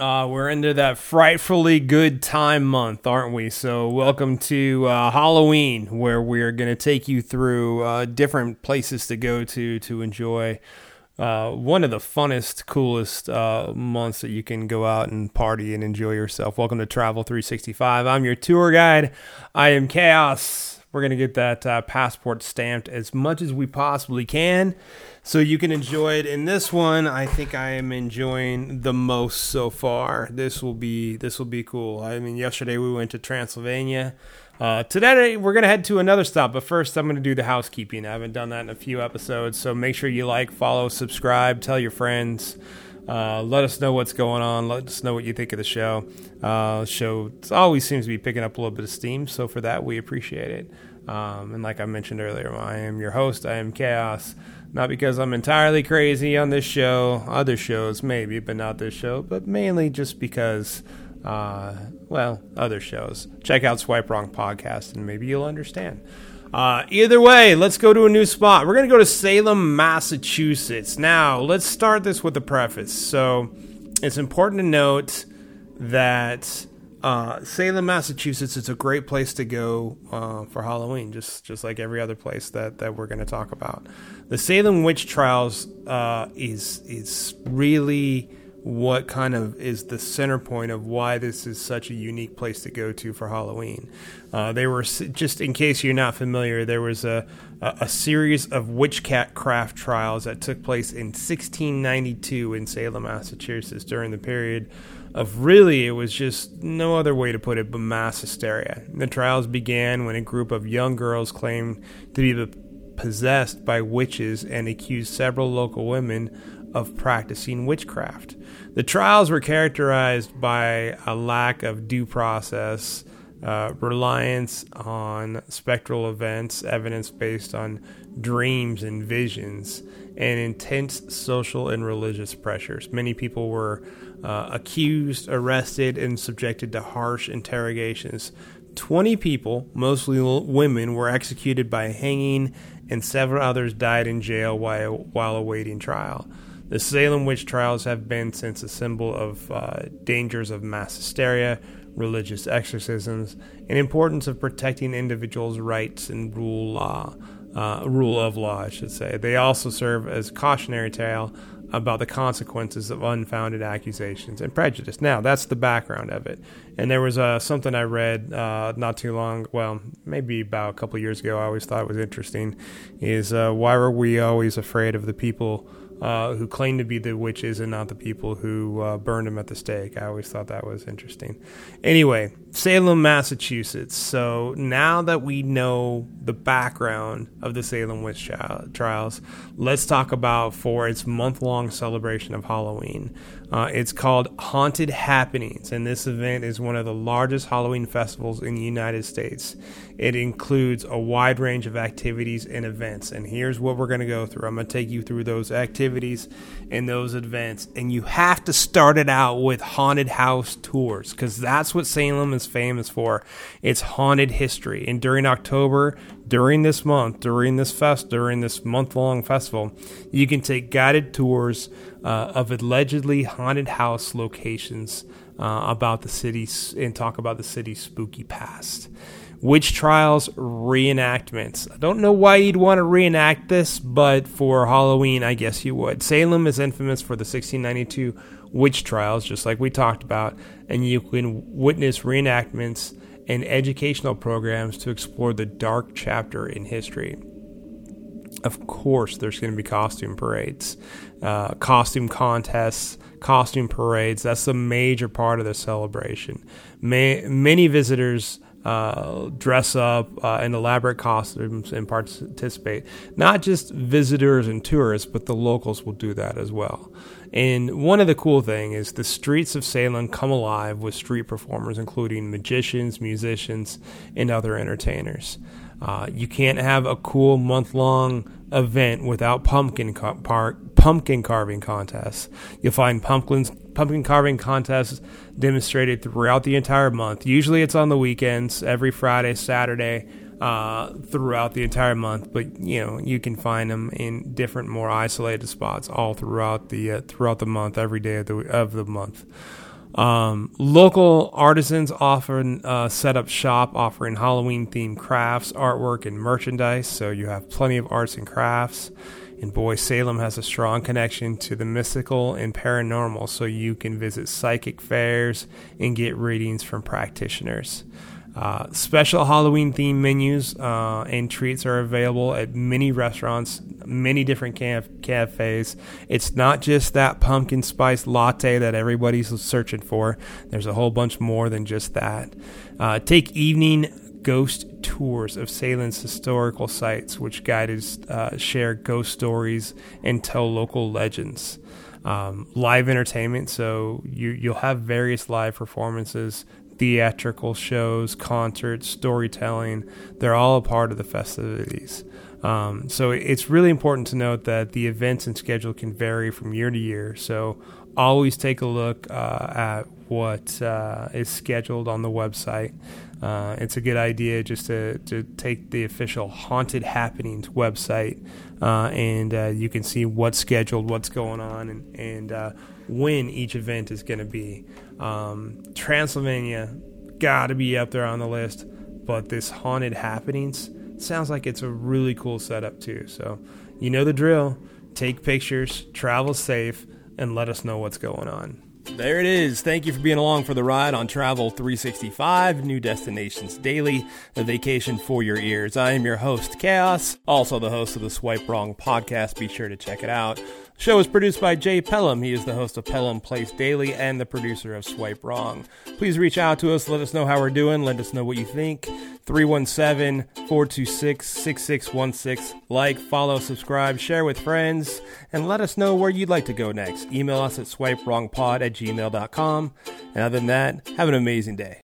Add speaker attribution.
Speaker 1: Uh, we're into that frightfully good time month, aren't we? So, welcome to uh, Halloween, where we're going to take you through uh, different places to go to to enjoy uh, one of the funnest, coolest uh, months that you can go out and party and enjoy yourself. Welcome to Travel 365. I'm your tour guide. I am Chaos. We're going to get that uh, passport stamped as much as we possibly can so you can enjoy it. In this one, I think I am enjoying the most so far. This will be this will be cool. I mean, yesterday we went to Transylvania. Uh, today we're gonna head to another stop, but first I'm gonna do the housekeeping. I haven't done that in a few episodes, so make sure you like, follow, subscribe, tell your friends. Uh, let us know what's going on. Let us know what you think of the show. Uh, show always seems to be picking up a little bit of steam, so for that we appreciate it. Um, and like I mentioned earlier, I am your host. I am Chaos. Not because I'm entirely crazy on this show, other shows maybe, but not this show, but mainly just because, uh, well, other shows. Check out Swipe Wrong Podcast and maybe you'll understand. Uh, either way, let's go to a new spot. We're going to go to Salem, Massachusetts. Now, let's start this with a preface. So, it's important to note that uh, Salem, Massachusetts is a great place to go uh, for Halloween, just just like every other place that, that we're going to talk about. The Salem witch trials uh, is is really what kind of is the center point of why this is such a unique place to go to for Halloween. Uh, they were just in case you're not familiar, there was a a series of witchcraft trials that took place in 1692 in Salem, Massachusetts, during the period of really it was just no other way to put it but mass hysteria. The trials began when a group of young girls claimed to be possessed by witches and accused several local women of practicing witchcraft. The trials were characterized by a lack of due process, uh, reliance on spectral events, evidence based on dreams and visions, and intense social and religious pressures. Many people were uh, accused, arrested, and subjected to harsh interrogations. 20 people, mostly women, were executed by hanging, and several others died in jail while, while awaiting trial. The Salem witch trials have been since a symbol of uh, dangers of mass hysteria, religious exorcisms, and importance of protecting individuals' rights and rule law, uh, rule of law, I should say. They also serve as cautionary tale about the consequences of unfounded accusations and prejudice. Now, that's the background of it. And there was uh, something I read uh, not too long, well, maybe about a couple years ago. I always thought was interesting. Is uh, why were we always afraid of the people uh, who claim to be the witches and not the people who uh, burned them at the stake. I always thought that was interesting. Anyway, Salem, Massachusetts. So now that we know the background of the Salem witch trials, let's talk about for its month long celebration of Halloween. Uh, it's called Haunted Happenings, and this event is one of the largest Halloween festivals in the United States. It includes a wide range of activities and events, and here's what we're going to go through. I'm going to take you through those activities and those events, and you have to start it out with haunted house tours because that's what Salem is famous for. It's haunted history, and during October, during this month, during this fest, during this month long festival, you can take guided tours uh, of allegedly haunted house locations uh, about the city and talk about the city's spooky past. Witch trials reenactments. I don't know why you'd want to reenact this, but for Halloween, I guess you would. Salem is infamous for the 1692 witch trials, just like we talked about, and you can witness reenactments and educational programs to explore the dark chapter in history. Of course, there's going to be costume parades, uh, costume contests, costume parades. That's a major part of the celebration. May, many visitors uh, dress up uh, in elaborate costumes and participate. Not just visitors and tourists, but the locals will do that as well. And one of the cool things is the streets of Salem come alive with street performers, including magicians, musicians, and other entertainers. Uh, you can't have a cool month long event without pumpkin car- park, pumpkin carving contests. You'll find pumpkins pumpkin carving contests demonstrated throughout the entire month. Usually it's on the weekends, every Friday, Saturday, uh, throughout the entire month. But you know you can find them in different, more isolated spots all throughout the uh, throughout the month, every day of the of the month. Um, local artisans often uh, set up shop offering Halloween themed crafts, artwork, and merchandise. So you have plenty of arts and crafts. And boy, Salem has a strong connection to the mystical and paranormal, so you can visit psychic fairs and get readings from practitioners. Uh, special Halloween themed menus uh, and treats are available at many restaurants, many different caf- cafes. It's not just that pumpkin spice latte that everybody's searching for, there's a whole bunch more than just that. Uh, take evening ghost tours of Salem's historical sites, which guides uh, share ghost stories and tell local legends. Um, live entertainment, so you, you'll have various live performances theatrical shows, concerts, storytelling. They're all a part of the festivities. Um, so it's really important to note that the events and schedule can vary from year to year. So always take a look uh, at what uh, is scheduled on the website. Uh, it's a good idea just to, to take the official Haunted Happenings website uh, and uh, you can see what's scheduled, what's going on, and, and uh, when each event is going to be. Um, Transylvania, got to be up there on the list, but this Haunted Happenings sounds like it's a really cool setup too. So, you know the drill. Take pictures, travel safe, and let us know what's going on. There it is. Thank you for being along for the ride on Travel 365, New Destinations Daily, a vacation for your ears. I am your host, Chaos, also the host of the Swipe Wrong podcast. Be sure to check it out show is produced by Jay Pelham. He is the host of Pelham Place Daily and the producer of Swipe Wrong. Please reach out to us. Let us know how we're doing. Let us know what you think. 317 426 6616. Like, follow, subscribe, share with friends, and let us know where you'd like to go next. Email us at swipewrongpod at gmail.com. And other than that, have an amazing day.